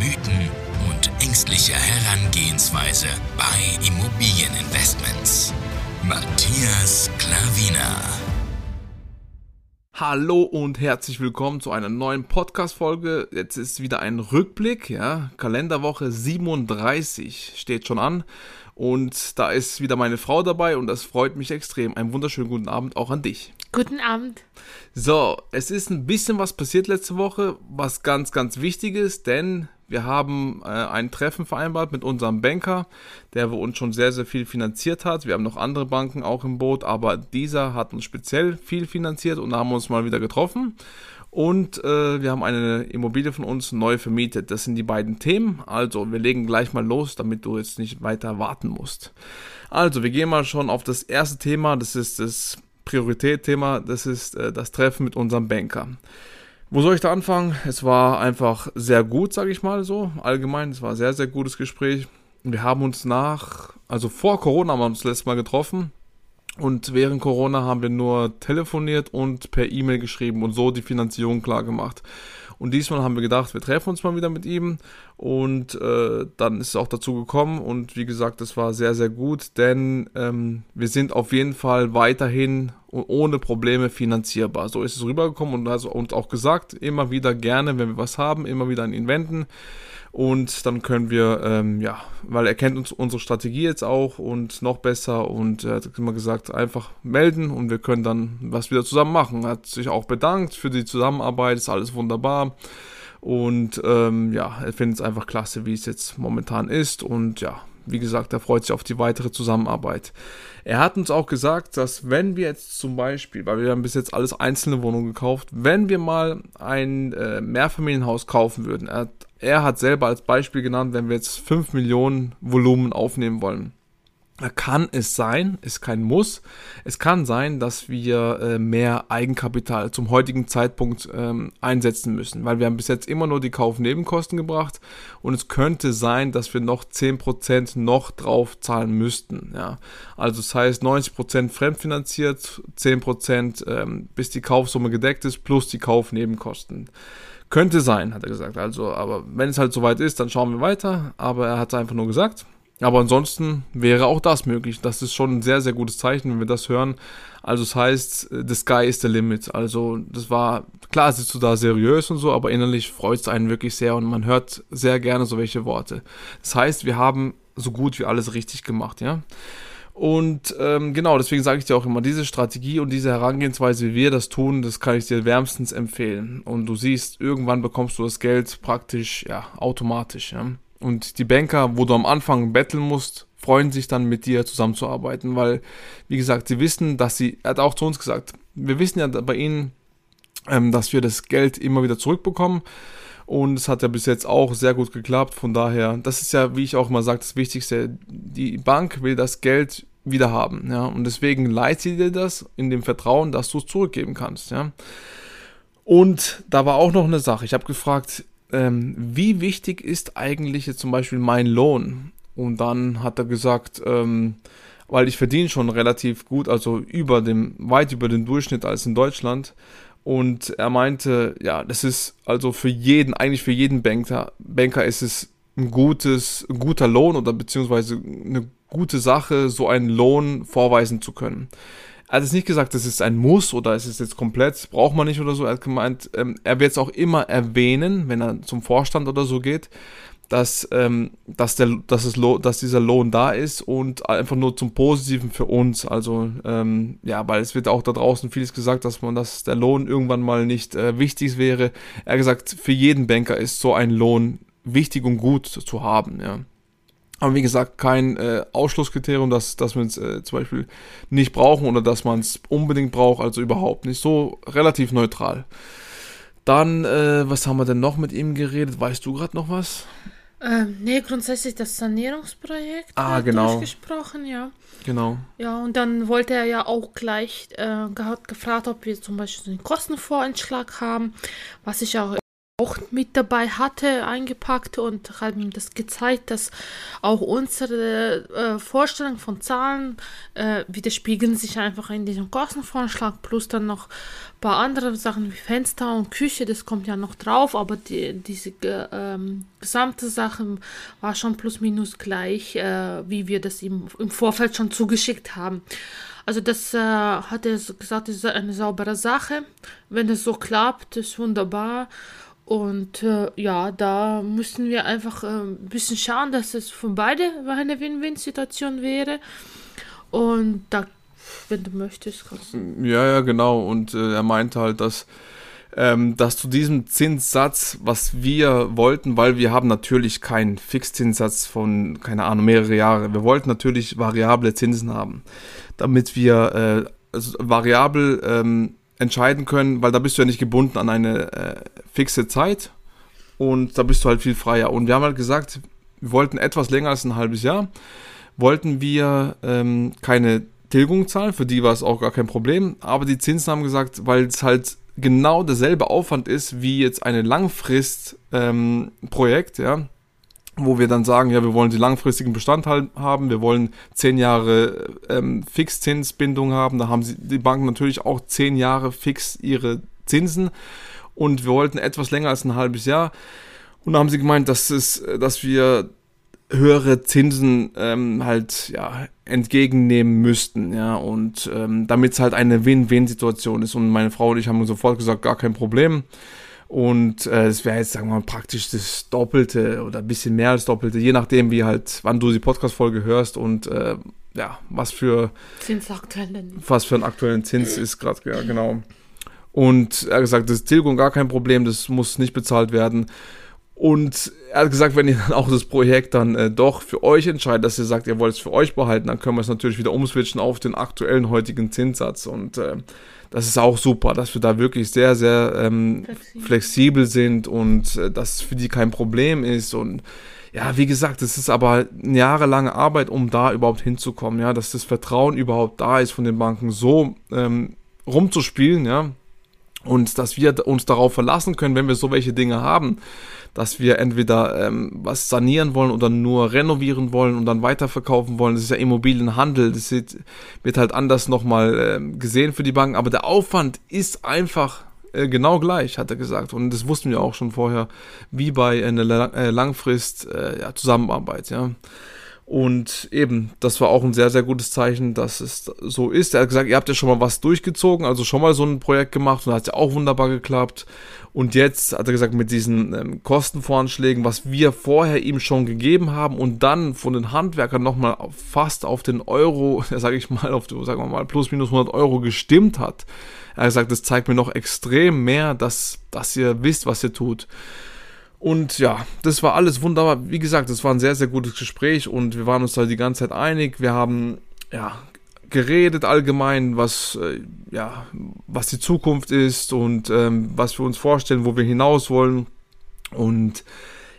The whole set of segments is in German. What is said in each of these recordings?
Mythen und ängstliche Herangehensweise bei Immobilieninvestments. Matthias Klavina. Hallo und herzlich willkommen zu einer neuen Podcast-Folge. Jetzt ist wieder ein Rückblick, ja. Kalenderwoche 37 steht schon an. Und da ist wieder meine Frau dabei und das freut mich extrem. Einen wunderschönen guten Abend auch an dich. Guten Abend. So, es ist ein bisschen was passiert letzte Woche, was ganz, ganz wichtig ist, denn wir haben äh, ein Treffen vereinbart mit unserem Banker, der uns schon sehr, sehr viel finanziert hat. Wir haben noch andere Banken auch im Boot, aber dieser hat uns speziell viel finanziert und da haben wir uns mal wieder getroffen. Und äh, wir haben eine Immobilie von uns neu vermietet. Das sind die beiden Themen. Also, wir legen gleich mal los, damit du jetzt nicht weiter warten musst. Also, wir gehen mal schon auf das erste Thema. Das ist das Prioritätthema. Das ist äh, das Treffen mit unserem Banker. Wo soll ich da anfangen? Es war einfach sehr gut, sage ich mal so. Allgemein, es war ein sehr, sehr gutes Gespräch. Wir haben uns nach, also vor Corona haben wir uns das letzte Mal getroffen. Und während Corona haben wir nur telefoniert und per E-Mail geschrieben und so die Finanzierung klar gemacht. Und diesmal haben wir gedacht, wir treffen uns mal wieder mit ihm. Und äh, dann ist es auch dazu gekommen. Und wie gesagt, das war sehr, sehr gut, denn ähm, wir sind auf jeden Fall weiterhin ohne Probleme finanzierbar. So ist es rübergekommen und hat uns auch gesagt, immer wieder gerne, wenn wir was haben, immer wieder an ihn wenden. Und dann können wir, ähm, ja, weil er kennt uns unsere Strategie jetzt auch und noch besser und er hat immer gesagt, einfach melden und wir können dann was wieder zusammen machen. Er hat sich auch bedankt für die Zusammenarbeit, ist alles wunderbar. Und ähm, ja, er findet es einfach klasse, wie es jetzt momentan ist. Und ja, wie gesagt, er freut sich auf die weitere Zusammenarbeit. Er hat uns auch gesagt, dass wenn wir jetzt zum Beispiel, weil wir haben bis jetzt alles einzelne Wohnungen gekauft, wenn wir mal ein äh, Mehrfamilienhaus kaufen würden, er hat, er hat selber als Beispiel genannt, wenn wir jetzt 5 Millionen Volumen aufnehmen wollen, kann es sein, ist kein Muss, es kann sein, dass wir äh, mehr Eigenkapital zum heutigen Zeitpunkt ähm, einsetzen müssen, weil wir haben bis jetzt immer nur die Kaufnebenkosten gebracht und es könnte sein, dass wir noch 10% noch drauf zahlen müssten. Ja. Also das heißt 90% fremdfinanziert, 10% ähm, bis die Kaufsumme gedeckt ist, plus die Kaufnebenkosten. Könnte sein, hat er gesagt. Also, aber wenn es halt soweit ist, dann schauen wir weiter. Aber er hat es einfach nur gesagt. Aber ansonsten wäre auch das möglich. Das ist schon ein sehr, sehr gutes Zeichen, wenn wir das hören. Also es heißt, the sky is the limit. Also das war, klar sitzt du da seriös und so, aber innerlich freut es einen wirklich sehr und man hört sehr gerne so welche Worte. Das heißt, wir haben so gut wie alles richtig gemacht, ja. Und ähm, genau, deswegen sage ich dir auch immer, diese Strategie und diese Herangehensweise, wie wir das tun, das kann ich dir wärmstens empfehlen. Und du siehst, irgendwann bekommst du das Geld praktisch, ja, automatisch, ja. Und die Banker, wo du am Anfang betteln musst, freuen sich dann mit dir zusammenzuarbeiten, weil, wie gesagt, sie wissen, dass sie, er hat auch zu uns gesagt, wir wissen ja bei ihnen, ähm, dass wir das Geld immer wieder zurückbekommen. Und es hat ja bis jetzt auch sehr gut geklappt. Von daher, das ist ja, wie ich auch immer sage, das Wichtigste. Die Bank will das Geld wieder haben. Ja? Und deswegen leiht sie dir das in dem Vertrauen, dass du es zurückgeben kannst. Ja? Und da war auch noch eine Sache. Ich habe gefragt, ähm, wie wichtig ist eigentlich jetzt zum Beispiel mein Lohn? Und dann hat er gesagt, ähm, weil ich verdiene schon relativ gut, also über dem, weit über den Durchschnitt als in Deutschland. Und er meinte, ja, das ist also für jeden, eigentlich für jeden Banker, Banker ist es ein gutes, ein guter Lohn oder beziehungsweise eine gute Sache, so einen Lohn vorweisen zu können. Er hat es nicht gesagt, das ist ein Muss oder es ist jetzt komplett, braucht man nicht oder so. Er hat gemeint, ähm, er wird es auch immer erwähnen, wenn er zum Vorstand oder so geht, dass, ähm, dass, der, dass, es dass dieser Lohn da ist und einfach nur zum Positiven für uns. Also, ähm, ja, weil es wird auch da draußen vieles gesagt, dass man, dass der Lohn irgendwann mal nicht äh, wichtig wäre. Er hat gesagt, für jeden Banker ist so ein Lohn wichtig und gut zu haben, ja. Aber wie gesagt, kein äh, Ausschlusskriterium, dass, dass wir es äh, zum Beispiel nicht brauchen oder dass man es unbedingt braucht, also überhaupt nicht. So relativ neutral. Dann, äh, was haben wir denn noch mit ihm geredet? Weißt du gerade noch was? Ähm, nee, grundsätzlich das Sanierungsprojekt ah, genau. durchgesprochen, ja. Genau. Ja, und dann wollte er ja auch gleich, äh, gefragt, ob wir zum Beispiel einen Kostenvorentschlag haben, was ich auch auch mit dabei hatte, eingepackt und ihm das gezeigt, dass auch unsere äh, Vorstellungen von Zahlen äh, widerspiegeln sich einfach in diesem Kostenvorschlag, plus dann noch ein paar andere Sachen wie Fenster und Küche, das kommt ja noch drauf, aber die, diese ähm, gesamte Sache war schon plus minus gleich, äh, wie wir das ihm im Vorfeld schon zugeschickt haben. Also das äh, hat er gesagt, ist eine saubere Sache. Wenn es so klappt, ist wunderbar. Und äh, ja, da müssen wir einfach äh, ein bisschen schauen, dass es von beide eine Win-Win-Situation wäre. Und da, wenn du möchtest, kannst du. Ja, ja, genau. Und äh, er meinte halt, dass, ähm, dass zu diesem Zinssatz, was wir wollten, weil wir haben natürlich keinen Fixzinssatz von, keine Ahnung, mehrere Jahre. Wir wollten natürlich variable Zinsen haben, damit wir äh, also variabel ähm, entscheiden können, weil da bist du ja nicht gebunden an eine äh, fixe Zeit und da bist du halt viel freier. Und wir haben halt gesagt, wir wollten etwas länger als ein halbes Jahr, wollten wir ähm, keine Tilgung zahlen, für die war es auch gar kein Problem, aber die Zinsen haben gesagt, weil es halt genau derselbe Aufwand ist wie jetzt eine Langfrist-Projekt, ähm, ja, wo wir dann sagen, ja, wir wollen die langfristigen Bestand haben, wir wollen zehn Jahre ähm, Fixzinsbindung haben, da haben sie, die Banken natürlich auch zehn Jahre fix ihre Zinsen. Und wir wollten etwas länger als ein halbes Jahr. Und da haben sie gemeint, dass es, dass wir höhere Zinsen ähm, halt ja entgegennehmen müssten, ja. Und ähm, damit es halt eine Win-Win-Situation ist. Und meine Frau und ich haben sofort gesagt, gar kein Problem und äh, es wäre jetzt, sagen wir mal, praktisch das Doppelte oder ein bisschen mehr als Doppelte, je nachdem, wie halt, wann du die Podcast-Folge hörst und äh, ja, was für was für einen aktuellen Zins ist gerade, ja, genau. Und er hat gesagt, das ist Tilgung gar kein Problem, das muss nicht bezahlt werden. Und er hat gesagt, wenn ihr dann auch das Projekt dann äh, doch für euch entscheidet, dass ihr sagt, ihr wollt es für euch behalten, dann können wir es natürlich wieder umswitchen auf den aktuellen heutigen Zinssatz. Und äh, das ist auch super, dass wir da wirklich sehr, sehr ähm, flexibel. flexibel. sind und äh, das für die kein Problem ist. Und ja, wie gesagt, es ist aber eine jahrelange Arbeit, um da überhaupt hinzukommen, ja, dass das Vertrauen überhaupt da ist von den Banken so ähm, rumzuspielen, ja, und dass wir uns darauf verlassen können, wenn wir so welche Dinge haben, dass wir entweder ähm, was sanieren wollen oder nur renovieren wollen und dann weiterverkaufen wollen. Das ist ja Immobilienhandel, das wird, halt anders nochmal ähm, gesehen für die Banken, aber der Aufwand ist einfach äh, genau gleich, hat er gesagt. Und das wussten wir auch schon vorher, wie bei einer äh, Langfrist äh, ja. Und eben, das war auch ein sehr, sehr gutes Zeichen, dass es so ist. Er hat gesagt, ihr habt ja schon mal was durchgezogen, also schon mal so ein Projekt gemacht und hat ja auch wunderbar geklappt. Und jetzt hat er gesagt, mit diesen ähm, Kostenvoranschlägen, was wir vorher ihm schon gegeben haben und dann von den Handwerkern nochmal fast auf den Euro, ja, sage ich mal, auf, sagen wir mal, plus minus 100 Euro gestimmt hat. Er hat gesagt, das zeigt mir noch extrem mehr, dass, dass ihr wisst, was ihr tut. Und ja, das war alles wunderbar. Wie gesagt, das war ein sehr, sehr gutes Gespräch und wir waren uns da die ganze Zeit einig. Wir haben ja geredet allgemein, was äh, ja was die Zukunft ist und ähm, was wir uns vorstellen, wo wir hinaus wollen. Und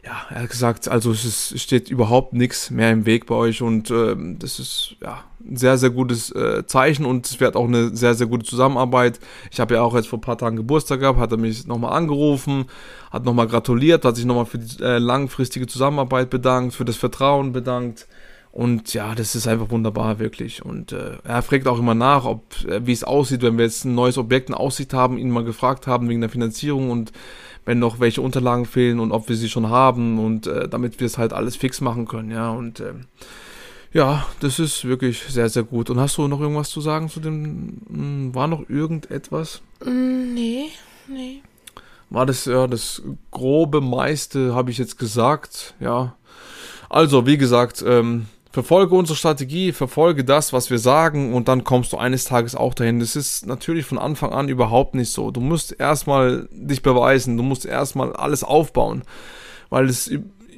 ja, er hat gesagt, also es, ist, steht überhaupt nichts mehr im Weg bei euch und ähm, das ist ja ein sehr, sehr gutes äh, Zeichen und es wird auch eine sehr, sehr gute Zusammenarbeit. Ich habe ja auch jetzt vor ein paar Tagen Geburtstag gehabt, hat er mich nochmal angerufen, hat nochmal gratuliert, hat sich nochmal für die äh, langfristige Zusammenarbeit bedankt, für das Vertrauen bedankt. Und ja, das ist einfach wunderbar, wirklich. Und äh, er fragt auch immer nach, ob äh, wie es aussieht, wenn wir jetzt ein neues Objekt in Aussicht haben, ihn mal gefragt haben wegen der Finanzierung und wenn noch welche Unterlagen fehlen und ob wir sie schon haben und äh, damit wir es halt alles fix machen können, ja. Und äh, ja, das ist wirklich sehr, sehr gut. Und hast du noch irgendwas zu sagen zu dem? Hm, war noch irgendetwas? Mm, nee, nee. War das ja das grobe meiste, habe ich jetzt gesagt, ja. Also, wie gesagt, ähm, Verfolge unsere Strategie, verfolge das, was wir sagen und dann kommst du eines Tages auch dahin. Das ist natürlich von Anfang an überhaupt nicht so. Du musst erstmal dich beweisen, du musst erstmal alles aufbauen, weil es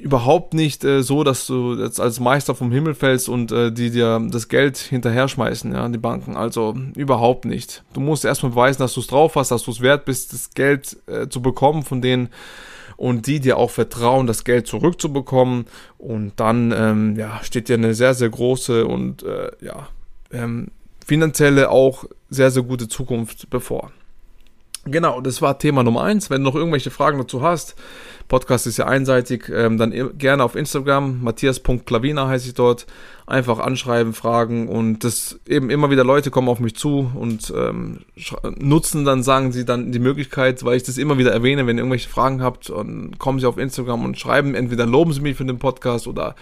überhaupt nicht äh, so, dass du jetzt als Meister vom Himmel fällst und äh, die dir das Geld hinterher schmeißen, ja, die Banken. Also überhaupt nicht. Du musst erstmal beweisen, dass du es drauf hast, dass du es wert bist, das Geld äh, zu bekommen von denen und die dir auch vertrauen, das Geld zurückzubekommen. Und dann ähm, ja, steht dir eine sehr, sehr große und äh, ja, ähm, finanzielle auch sehr, sehr gute Zukunft bevor. Genau, das war Thema Nummer eins. Wenn du noch irgendwelche Fragen dazu hast, Podcast ist ja einseitig, ähm, dann gerne auf Instagram, matthias.klavina heiße ich dort, einfach anschreiben, fragen und das eben immer wieder Leute kommen auf mich zu und ähm, nutzen dann, sagen sie dann die Möglichkeit, weil ich das immer wieder erwähne, wenn ihr irgendwelche Fragen habt, und kommen sie auf Instagram und schreiben, entweder loben sie mich für den Podcast oder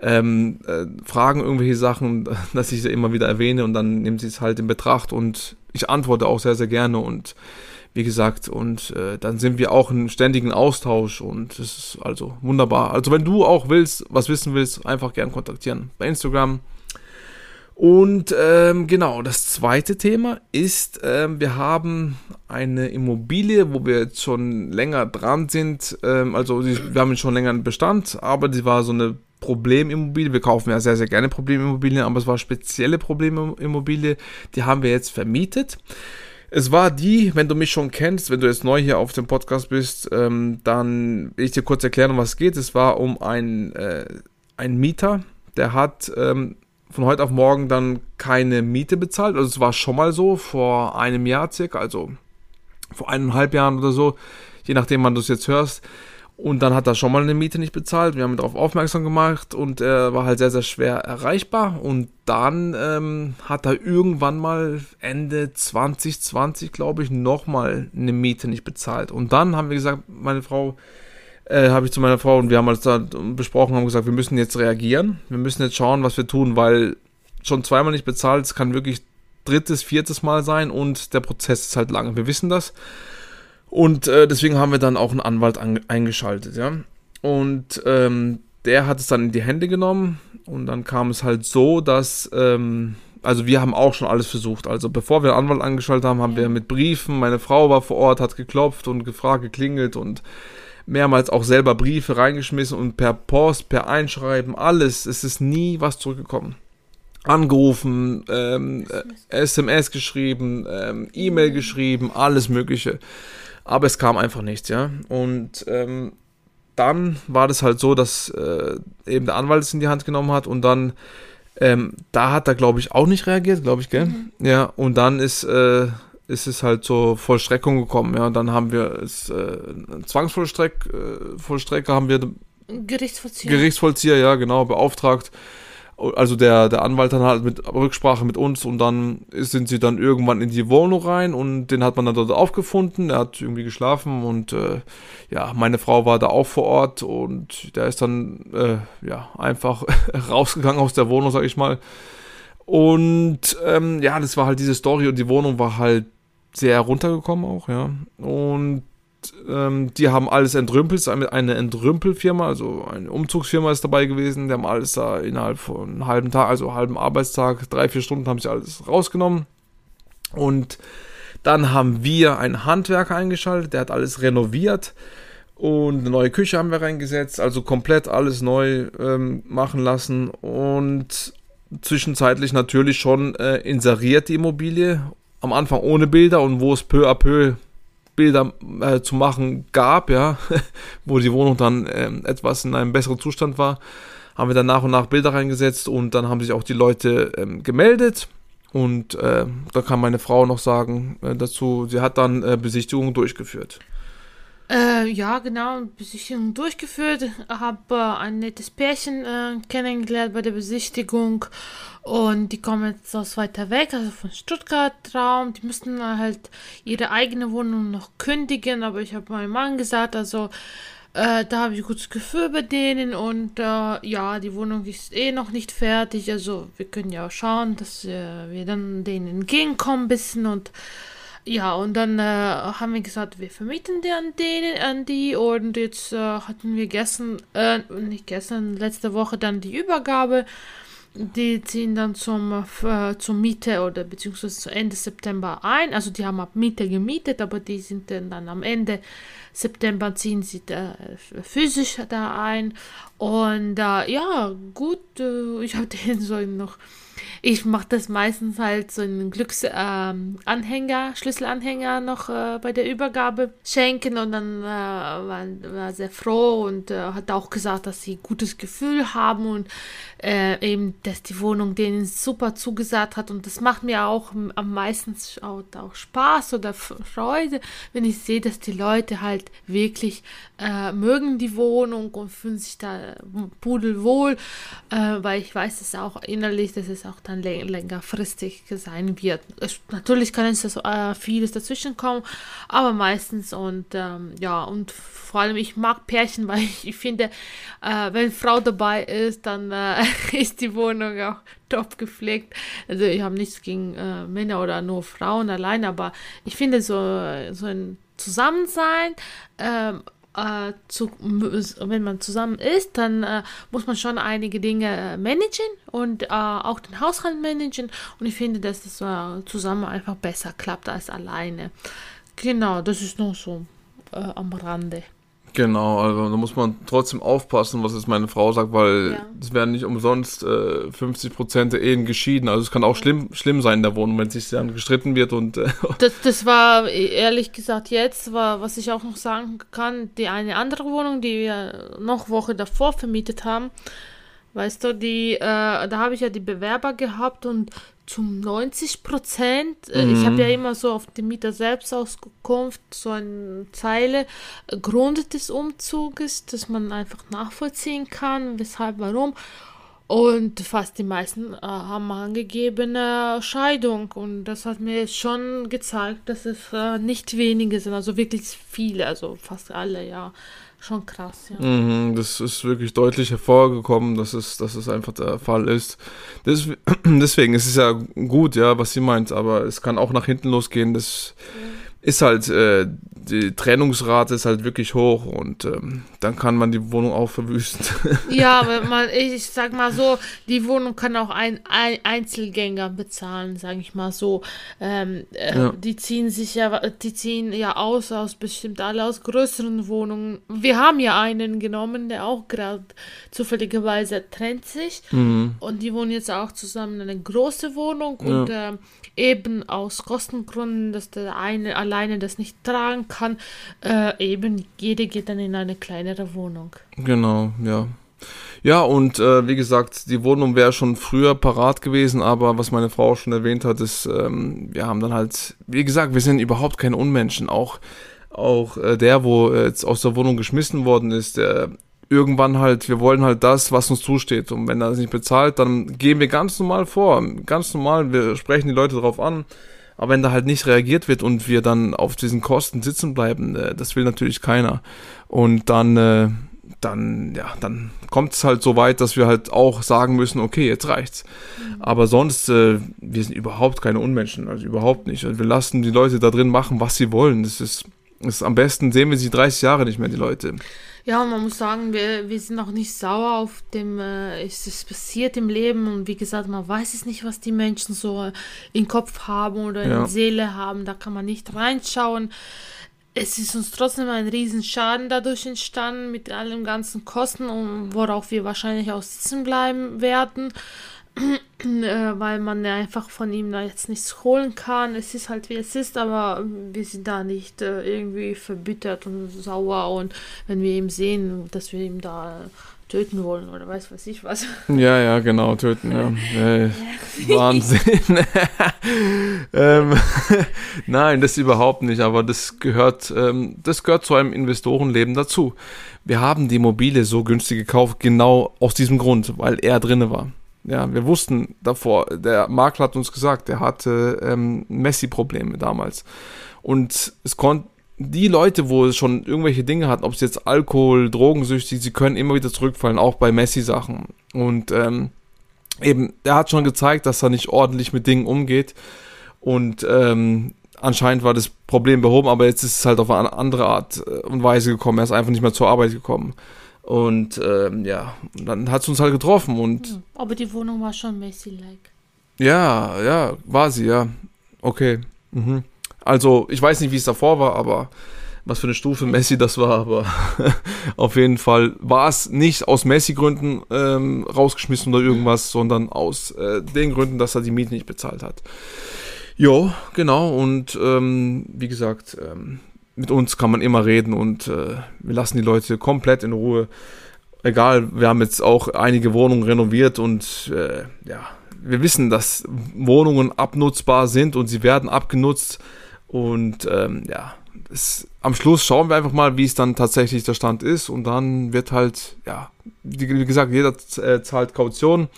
ähm, äh, fragen irgendwelche Sachen, dass ich sie immer wieder erwähne und dann nehmen sie es halt in Betracht und ich antworte auch sehr, sehr gerne und wie gesagt, und äh, dann sind wir auch in ständigen Austausch und es ist also wunderbar. Also wenn du auch willst, was wissen willst, einfach gern kontaktieren bei Instagram. Und ähm, genau, das zweite Thema ist, ähm, wir haben eine Immobilie, wo wir jetzt schon länger dran sind. Ähm, also die, wir haben schon länger einen Bestand, aber die war so eine Problemimmobilie. Wir kaufen ja sehr, sehr gerne Problemimmobilien, aber es war spezielle Problemimmobilie. Die haben wir jetzt vermietet. Es war die, wenn du mich schon kennst, wenn du jetzt neu hier auf dem Podcast bist, ähm, dann will ich dir kurz erklären, um was es geht. Es war um einen, äh, einen Mieter, der hat ähm, von heute auf morgen dann keine Miete bezahlt. Also es war schon mal so, vor einem Jahr circa, also vor eineinhalb Jahren oder so, je nachdem, wann du es jetzt hörst. Und dann hat er schon mal eine Miete nicht bezahlt. Wir haben ihn darauf aufmerksam gemacht und er war halt sehr, sehr schwer erreichbar. Und dann ähm, hat er irgendwann mal Ende 2020, glaube ich, nochmal eine Miete nicht bezahlt. Und dann haben wir gesagt, meine Frau, äh, habe ich zu meiner Frau und wir haben uns da besprochen, haben gesagt, wir müssen jetzt reagieren. Wir müssen jetzt schauen, was wir tun, weil schon zweimal nicht bezahlt, es kann wirklich drittes, viertes Mal sein und der Prozess ist halt lange. Wir wissen das. Und äh, deswegen haben wir dann auch einen Anwalt eingeschaltet, ja. Und ähm, der hat es dann in die Hände genommen und dann kam es halt so, dass, ähm, also wir haben auch schon alles versucht. Also bevor wir einen Anwalt angeschaltet haben, haben wir mit Briefen, meine Frau war vor Ort, hat geklopft und gefragt, geklingelt und mehrmals auch selber Briefe reingeschmissen und per Post, per Einschreiben, alles. Es ist nie was zurückgekommen. Angerufen, ähm, SMS geschrieben, ähm, E-Mail geschrieben, alles Mögliche aber es kam einfach nichts, ja. Und ähm, dann war das halt so, dass äh, eben der Anwalt es in die Hand genommen hat und dann, ähm, da hat er, glaube ich, auch nicht reagiert, glaube ich, gell? Mhm. Ja, und dann ist, äh, ist es halt zur Vollstreckung gekommen, ja. Dann haben wir es, äh, Zwangsvollstreck, äh, Vollstrecker haben wir Gerichtsvollzieher. Gerichtsvollzieher, ja, genau, beauftragt also der, der Anwalt dann halt mit Rücksprache mit uns und dann sind sie dann irgendwann in die Wohnung rein und den hat man dann dort aufgefunden. Er hat irgendwie geschlafen und äh, ja, meine Frau war da auch vor Ort und der ist dann äh, ja einfach rausgegangen aus der Wohnung, sag ich mal. Und ähm, ja, das war halt diese Story und die Wohnung war halt sehr runtergekommen auch, ja. Und ähm, die haben alles entrümpelt, eine Entrümpelfirma, also eine Umzugsfirma ist dabei gewesen, die haben alles da innerhalb von einem halben Tag, also halben Arbeitstag, drei, vier Stunden haben sie alles rausgenommen. Und dann haben wir einen Handwerker eingeschaltet, der hat alles renoviert. Und eine neue Küche haben wir reingesetzt, also komplett alles neu ähm, machen lassen. Und zwischenzeitlich natürlich schon äh, inseriert die Immobilie, am Anfang ohne Bilder und wo es peu à peu Bilder äh, zu machen gab, ja, wo die Wohnung dann äh, etwas in einem besseren Zustand war, haben wir dann nach und nach Bilder reingesetzt und dann haben sich auch die Leute ähm, gemeldet. Und äh, da kann meine Frau noch sagen äh, dazu, sie hat dann äh, Besichtigungen durchgeführt. Äh, ja, genau, Besichtigung durchgeführt, habe ein nettes Pärchen äh, kennengelernt bei der Besichtigung und die kommen jetzt aus weiter weg, also von Stuttgart Raum. Die müssten halt ihre eigene Wohnung noch kündigen, aber ich habe meinem Mann gesagt, also äh, da habe ich ein gutes Gefühl bei denen und äh, ja, die Wohnung ist eh noch nicht fertig, also wir können ja auch schauen, dass äh, wir dann denen entgegenkommen ein bisschen und ja, und dann äh, haben wir gesagt, wir vermieten die an denen, an die und jetzt äh, hatten wir gestern, äh, nicht gestern, letzte Woche dann die Übergabe. Die ziehen dann zum, äh, zum Miete oder beziehungsweise zu Ende September ein. Also die haben ab Miete gemietet, aber die sind dann, dann am Ende September ziehen sie da, physisch da ein. Und äh, ja, gut, äh, ich habe den so noch ich mache das meistens halt so einen Glücksanhänger, ähm, Schlüsselanhänger noch äh, bei der Übergabe schenken und dann äh, war, war sehr froh und äh, hat auch gesagt, dass sie gutes Gefühl haben und äh, eben, dass die Wohnung denen super zugesagt hat und das macht mir auch am meisten auch, auch Spaß oder Freude, wenn ich sehe, dass die Leute halt wirklich äh, mögen die Wohnung und fühlen sich da pudelwohl, äh, weil ich weiß es auch innerlich, dass es auch dann längerfristig sein wird. Es, natürlich kann es äh, vieles dazwischen kommen, aber meistens und ähm, ja, und vor allem ich mag Pärchen, weil ich, ich finde, äh, wenn Frau dabei ist, dann äh, ist die Wohnung auch top gepflegt. Also ich habe nichts gegen äh, Männer oder nur Frauen allein, aber ich finde so, so ein Zusammensein, ähm, äh, zu, wenn man zusammen ist, dann äh, muss man schon einige Dinge äh, managen und äh, auch den Haushalt managen. Und ich finde, dass das äh, zusammen einfach besser klappt als alleine. Genau, das ist noch so äh, am Rande. Genau, also da muss man trotzdem aufpassen, was jetzt meine Frau sagt, weil es ja. werden nicht umsonst äh, 50 Prozent der Ehen geschieden. Also es kann auch schlimm, schlimm sein in der Wohnung, wenn sich dann gestritten wird und. Äh, das, das war ehrlich gesagt jetzt, war, was ich auch noch sagen kann, die eine andere Wohnung, die wir noch Woche davor vermietet haben. Weißt du, die, äh, da habe ich ja die Bewerber gehabt und zum 90 Prozent. Mhm. Ich habe ja immer so auf die Mieter selbst Auskunft so eine Zeile äh, Grund des Umzuges, dass man einfach nachvollziehen kann, weshalb, warum. Und fast die meisten äh, haben angegeben Scheidung. Und das hat mir schon gezeigt, dass es äh, nicht wenige sind, also wirklich viele, also fast alle, ja. Schon krass, ja. Mhm, das ist wirklich deutlich hervorgekommen, dass es, dass es einfach der Fall ist. Das, deswegen ist es ja gut, ja, was sie meint, aber es kann auch nach hinten losgehen. Das ja. Ist halt äh, die Trennungsrate ist halt wirklich hoch und ähm, dann kann man die Wohnung auch verwüsten. Ja, aber man, ich sag mal so, die Wohnung kann auch ein, ein Einzelgänger bezahlen, sage ich mal so. Ähm, äh, ja. Die ziehen sich ja, die ziehen ja aus, aus bestimmt alle aus größeren Wohnungen. Wir haben ja einen genommen, der auch gerade zufälligerweise trennt sich mhm. und die wohnen jetzt auch zusammen in einer großen Wohnung ja. und äh, eben aus Kostengründen, dass der eine alleine das nicht tragen kann, äh, eben jede geht dann in eine kleinere Wohnung. Genau, ja. Ja, und äh, wie gesagt, die Wohnung wäre schon früher parat gewesen, aber was meine Frau schon erwähnt hat, ist, ähm, wir haben dann halt, wie gesagt, wir sind überhaupt keine Unmenschen. Auch, auch äh, der, wo jetzt aus der Wohnung geschmissen worden ist, der irgendwann halt, wir wollen halt das, was uns zusteht. Und wenn er das nicht bezahlt, dann gehen wir ganz normal vor. Ganz normal, wir sprechen die Leute darauf an. Aber wenn da halt nicht reagiert wird und wir dann auf diesen Kosten sitzen bleiben, äh, das will natürlich keiner. Und dann, äh, dann, ja, dann kommt es halt so weit, dass wir halt auch sagen müssen, okay, jetzt reicht's. Mhm. Aber sonst, äh, wir sind überhaupt keine Unmenschen, also überhaupt nicht. Also wir lassen die Leute da drin machen, was sie wollen. Das ist, das ist am besten sehen wir sie 30 Jahre nicht mehr, die Leute. Ja, man muss sagen, wir, wir sind auch nicht sauer auf dem, äh, es ist passiert im Leben und wie gesagt, man weiß es nicht, was die Menschen so im Kopf haben oder in der Seele haben, da kann man nicht reinschauen. Es ist uns trotzdem ein Riesenschaden dadurch entstanden mit allen ganzen Kosten, worauf wir wahrscheinlich auch sitzen bleiben werden. Äh, weil man ja einfach von ihm da jetzt nichts holen kann. Es ist halt wie es ist, aber wir sind da nicht äh, irgendwie verbittert und sauer und wenn wir ihm sehen, dass wir ihm da töten wollen oder weiß was ich was. Ja, ja, genau, töten, ja. Äh, Wahnsinn. ähm, nein, das überhaupt nicht, aber das gehört, ähm, das gehört zu einem Investorenleben dazu. Wir haben die Mobile so günstig gekauft, genau aus diesem Grund, weil er drinne war. Ja, wir wussten davor, der Makler hat uns gesagt, der hatte ähm, Messi-Probleme damals. Und es konnte, die Leute, wo es schon irgendwelche Dinge hatten, ob es jetzt Alkohol, Drogensüchtig, sie können immer wieder zurückfallen, auch bei Messi-Sachen. Und ähm, eben, er hat schon gezeigt, dass er nicht ordentlich mit Dingen umgeht. Und ähm, anscheinend war das Problem behoben, aber jetzt ist es halt auf eine andere Art äh, und Weise gekommen. Er ist einfach nicht mehr zur Arbeit gekommen. Und ähm, ja, dann hat es uns halt getroffen und. Aber die Wohnung war schon Messi-like. Ja, ja, war sie, ja. Okay. Mhm. Also, ich weiß nicht, wie es davor war, aber was für eine Stufe Messi das war, aber auf jeden Fall war es nicht aus Messi-Gründen ähm, rausgeschmissen oder irgendwas, sondern aus äh, den Gründen, dass er die Miete nicht bezahlt hat. Jo, genau, und ähm, wie gesagt, ähm, mit uns kann man immer reden und äh, wir lassen die Leute komplett in Ruhe. Egal, wir haben jetzt auch einige Wohnungen renoviert und äh, ja, wir wissen, dass Wohnungen abnutzbar sind und sie werden abgenutzt. Und ähm, ja, es, am Schluss schauen wir einfach mal, wie es dann tatsächlich der Stand ist. Und dann wird halt, ja, wie, gesagt, jeder äh, zahlt Kaution.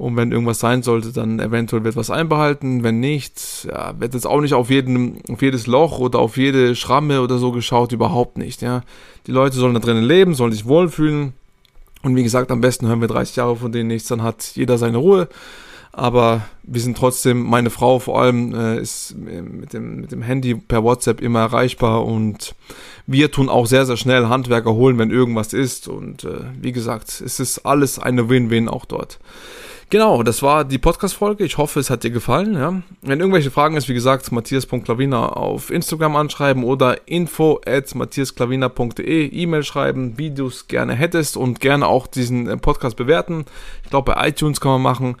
Und wenn irgendwas sein sollte, dann eventuell wird was einbehalten. Wenn nicht, ja, wird jetzt auch nicht auf, jeden, auf jedes Loch oder auf jede Schramme oder so geschaut, überhaupt nicht. Ja. Die Leute sollen da drinnen leben, sollen sich wohlfühlen. Und wie gesagt, am besten hören wir 30 Jahre von denen nichts, dann hat jeder seine Ruhe aber wir sind trotzdem, meine Frau vor allem äh, ist mit dem, mit dem Handy per WhatsApp immer erreichbar und wir tun auch sehr, sehr schnell Handwerker holen, wenn irgendwas ist und äh, wie gesagt, es ist alles eine Win-Win auch dort. Genau, das war die Podcast-Folge. Ich hoffe, es hat dir gefallen. Ja? Wenn irgendwelche Fragen ist, wie gesagt, matthias.klavina auf Instagram anschreiben oder info at matthiasklavina.de E-Mail schreiben, wie du gerne hättest und gerne auch diesen äh, Podcast bewerten. Ich glaube, bei iTunes kann man machen.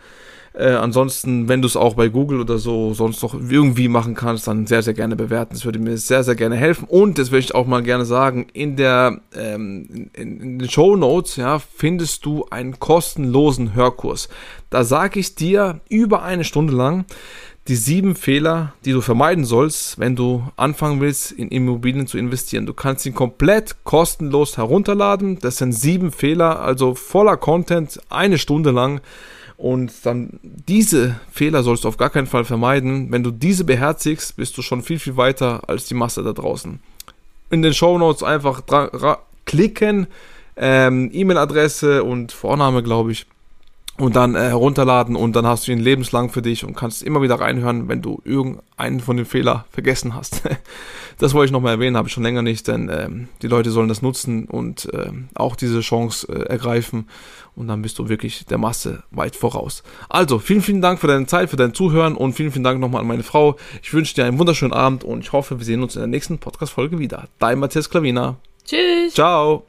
Äh, ansonsten, wenn du es auch bei Google oder so sonst noch irgendwie machen kannst, dann sehr, sehr gerne bewerten. Das würde mir sehr, sehr gerne helfen. Und das würde ich auch mal gerne sagen, in der ähm, in, in den Show Notes ja, findest du einen kostenlosen Hörkurs. Da sage ich dir über eine Stunde lang die sieben Fehler, die du vermeiden sollst, wenn du anfangen willst, in Immobilien zu investieren. Du kannst ihn komplett kostenlos herunterladen. Das sind sieben Fehler, also voller Content, eine Stunde lang. Und dann diese Fehler sollst du auf gar keinen Fall vermeiden. Wenn du diese beherzigst, bist du schon viel, viel weiter als die Masse da draußen. In den Show Notes einfach klicken, ähm, E-Mail-Adresse und Vorname, glaube ich und dann äh, herunterladen und dann hast du ihn lebenslang für dich und kannst immer wieder reinhören, wenn du irgendeinen von den Fehlern vergessen hast. das wollte ich nochmal erwähnen, habe ich schon länger nicht, denn ähm, die Leute sollen das nutzen und ähm, auch diese Chance äh, ergreifen und dann bist du wirklich der Masse weit voraus. Also, vielen, vielen Dank für deine Zeit, für dein Zuhören und vielen, vielen Dank nochmal an meine Frau. Ich wünsche dir einen wunderschönen Abend und ich hoffe, wir sehen uns in der nächsten Podcast-Folge wieder. Dein Matthias Klavina. Tschüss. Ciao.